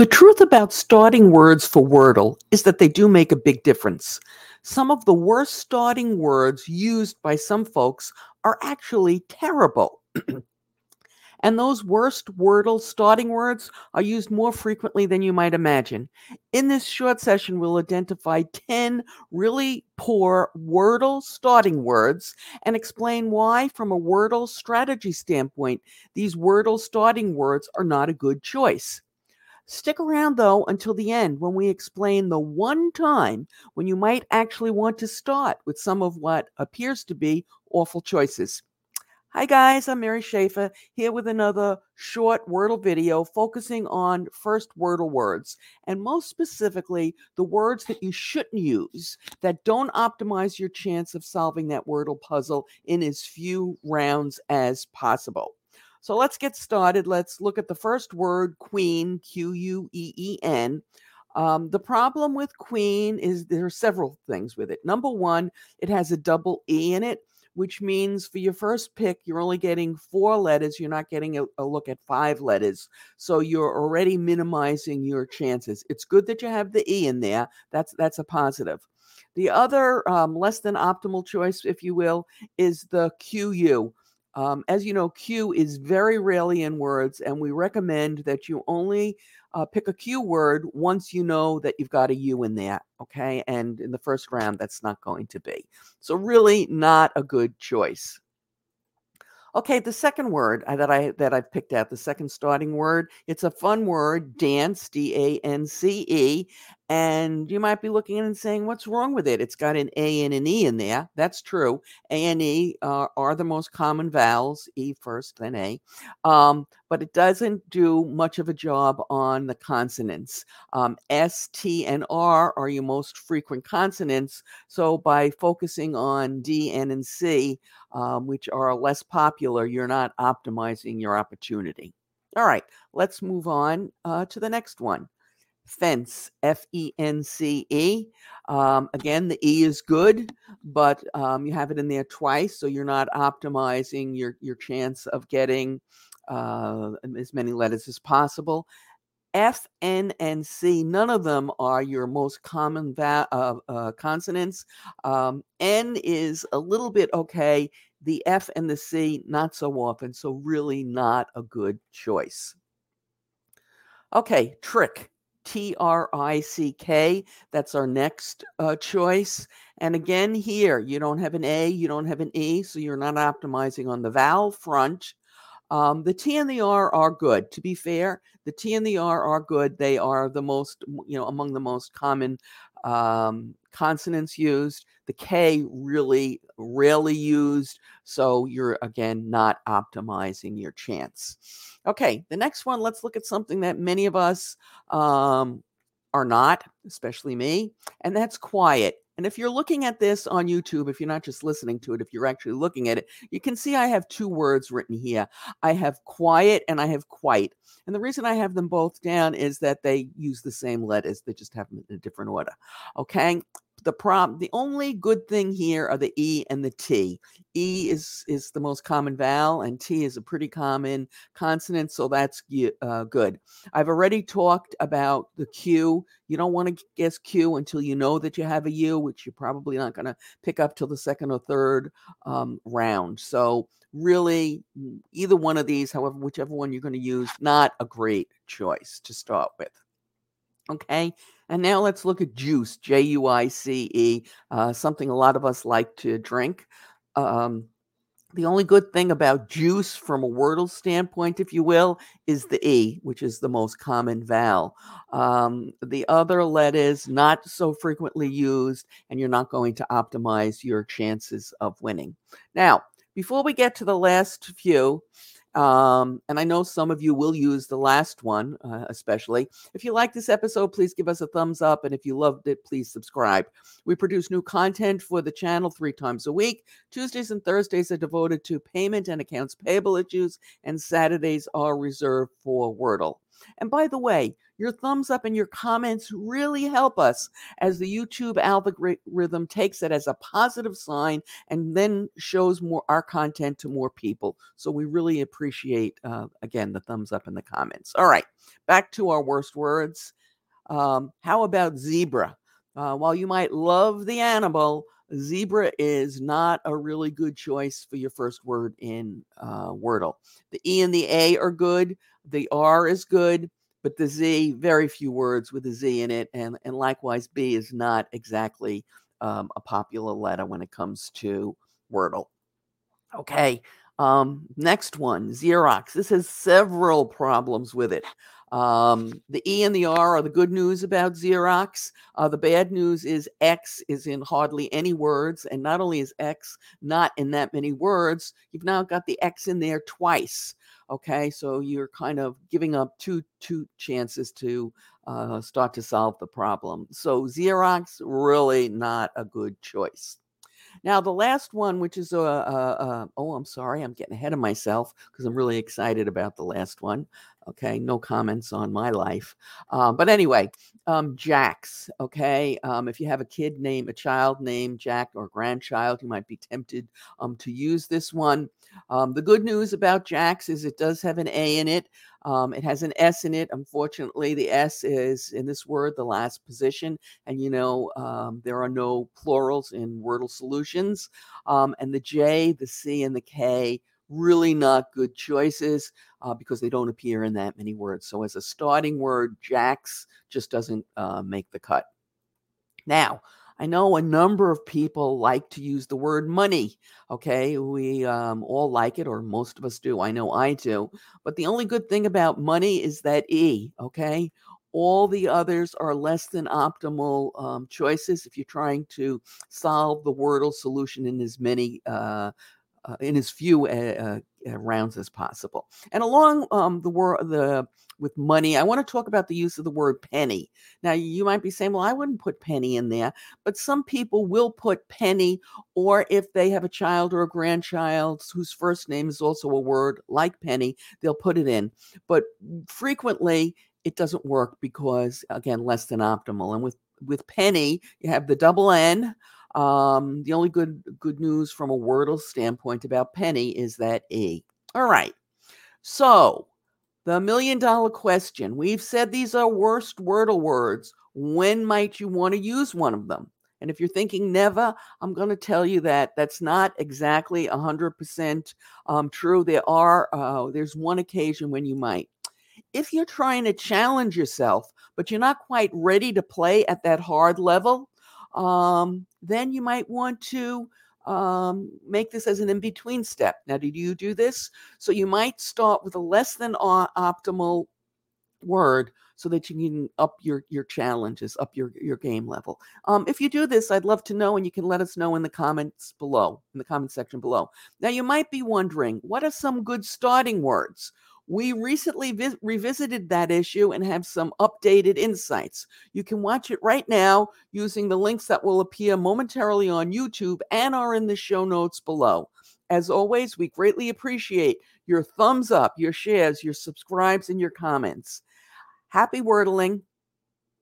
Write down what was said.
The truth about starting words for Wordle is that they do make a big difference. Some of the worst starting words used by some folks are actually terrible. and those worst Wordle starting words are used more frequently than you might imagine. In this short session, we'll identify 10 really poor Wordle starting words and explain why, from a Wordle strategy standpoint, these Wordle starting words are not a good choice. Stick around though until the end when we explain the one time when you might actually want to start with some of what appears to be awful choices. Hi guys, I'm Mary Schaeffer here with another short Wordle video focusing on first Wordle words and most specifically the words that you shouldn't use that don't optimize your chance of solving that Wordle puzzle in as few rounds as possible. So let's get started. Let's look at the first word, queen, Q U E E N. Um, the problem with queen is there are several things with it. Number one, it has a double E in it, which means for your first pick, you're only getting four letters. You're not getting a, a look at five letters. So you're already minimizing your chances. It's good that you have the E in there. That's that's a positive. The other um, less than optimal choice, if you will, is the QU. Um, as you know, Q is very rarely in words, and we recommend that you only uh, pick a Q word once you know that you've got a U in there. Okay. And in the first round, that's not going to be. So, really, not a good choice. Okay, the second word uh, that I that I've picked out, the second starting word, it's a fun word, dance, D A N C E, and you might be looking at it and saying, "What's wrong with it? It's got an A and an E in there." That's true. A and E uh, are the most common vowels, E first, then A, um, but it doesn't do much of a job on the consonants. Um, S, T, and R are your most frequent consonants. So by focusing on D, N, and C, um, which are less popular, you're not optimizing your opportunity. All right, let's move on uh, to the next one. Fence, F E N C E. Um, again, the E is good, but um, you have it in there twice, so you're not optimizing your, your chance of getting uh, as many letters as possible. F, N, and C, none of them are your most common va- uh, uh, consonants. Um, N is a little bit okay. The F and the C, not so often. So, really, not a good choice. Okay, trick. T R I C K. That's our next uh, choice. And again, here, you don't have an A, you don't have an E, so you're not optimizing on the vowel front. Um, the T and the R are good. To be fair, the T and the R are good. They are the most, you know, among the most common um, consonants used. The K really rarely used. So you're again not optimizing your chance. Okay, the next one, let's look at something that many of us um, are not, especially me, and that's quiet. And if you're looking at this on YouTube, if you're not just listening to it, if you're actually looking at it, you can see I have two words written here. I have quiet and I have quite. And the reason I have them both down is that they use the same letters, they just have them in a different order. Okay the problem the only good thing here are the e and the t. E is is the most common vowel and t is a pretty common consonant so that's uh, good. I've already talked about the q. You don't want to guess q until you know that you have a u which you're probably not going to pick up till the second or third um, round. So really either one of these however whichever one you're going to use not a great choice to start with. Okay. And now let's look at juice, J U I C E, uh, something a lot of us like to drink. Um, the only good thing about juice, from a Wordle standpoint, if you will, is the E, which is the most common vowel. Um, the other letters, not so frequently used, and you're not going to optimize your chances of winning. Now, before we get to the last few, um, and I know some of you will use the last one, uh, especially. If you like this episode, please give us a thumbs up. And if you loved it, please subscribe. We produce new content for the channel three times a week. Tuesdays and Thursdays are devoted to payment and accounts payable issues, and Saturdays are reserved for Wordle. And by the way, your thumbs up and your comments really help us as the YouTube algorithm takes it as a positive sign and then shows more our content to more people. So we really appreciate, uh, again, the thumbs up and the comments. All right, back to our worst words. Um, how about zebra? Uh, while you might love the animal, zebra is not a really good choice for your first word in uh, Wordle. The E and the A are good. The R is good, but the Z, very few words with a Z in it. And, and likewise, B is not exactly um, a popular letter when it comes to Wordle. Okay, um, next one, Xerox. This has several problems with it. Um, the E and the R are the good news about Xerox. Uh, the bad news is X is in hardly any words. And not only is X not in that many words, you've now got the X in there twice. Okay, so you're kind of giving up two two chances to uh, start to solve the problem. So Xerox really not a good choice. Now, the last one, which is a, a, a oh, I'm sorry, I'm getting ahead of myself because I'm really excited about the last one. Okay, no comments on my life. Um, but anyway, um, Jacks. Okay, um, if you have a kid name, a child named Jack or grandchild, you might be tempted um, to use this one. Um, the good news about Jacks is it does have an A in it. Um, it has an S in it. Unfortunately, the S is in this word the last position, and you know um, there are no plurals in Wordle solutions. Um, and the J, the C, and the K really not good choices uh, because they don't appear in that many words. So as a starting word, Jacks just doesn't uh, make the cut. Now, I know a number of people like to use the word money. Okay, we um, all like it, or most of us do. I know I do. But the only good thing about money is that E. Okay, all the others are less than optimal um, choices if you're trying to solve the Wordle solution in as many uh, uh, in as few uh, uh, rounds as possible. And along um, the word the with money, I want to talk about the use of the word penny. Now, you might be saying, "Well, I wouldn't put penny in there," but some people will put penny, or if they have a child or a grandchild whose first name is also a word like penny, they'll put it in. But frequently, it doesn't work because, again, less than optimal. And with with penny, you have the double N. Um, the only good good news from a Wordle standpoint about Penny is that E. All right. So the million dollar question. We've said these are worst Wordle words. When might you want to use one of them? And if you're thinking never, I'm going to tell you that that's not exactly 100% um, true. There are, uh, there's one occasion when you might. If you're trying to challenge yourself, but you're not quite ready to play at that hard level, um, then you might want to um, make this as an in between step. Now, did you do this? So you might start with a less than optimal word so that you can up your your challenges up your your game level um, if you do this i'd love to know and you can let us know in the comments below in the comment section below now you might be wondering what are some good starting words we recently vi- revisited that issue and have some updated insights. You can watch it right now using the links that will appear momentarily on YouTube and are in the show notes below. As always, we greatly appreciate your thumbs up, your shares, your subscribes, and your comments. Happy wordling.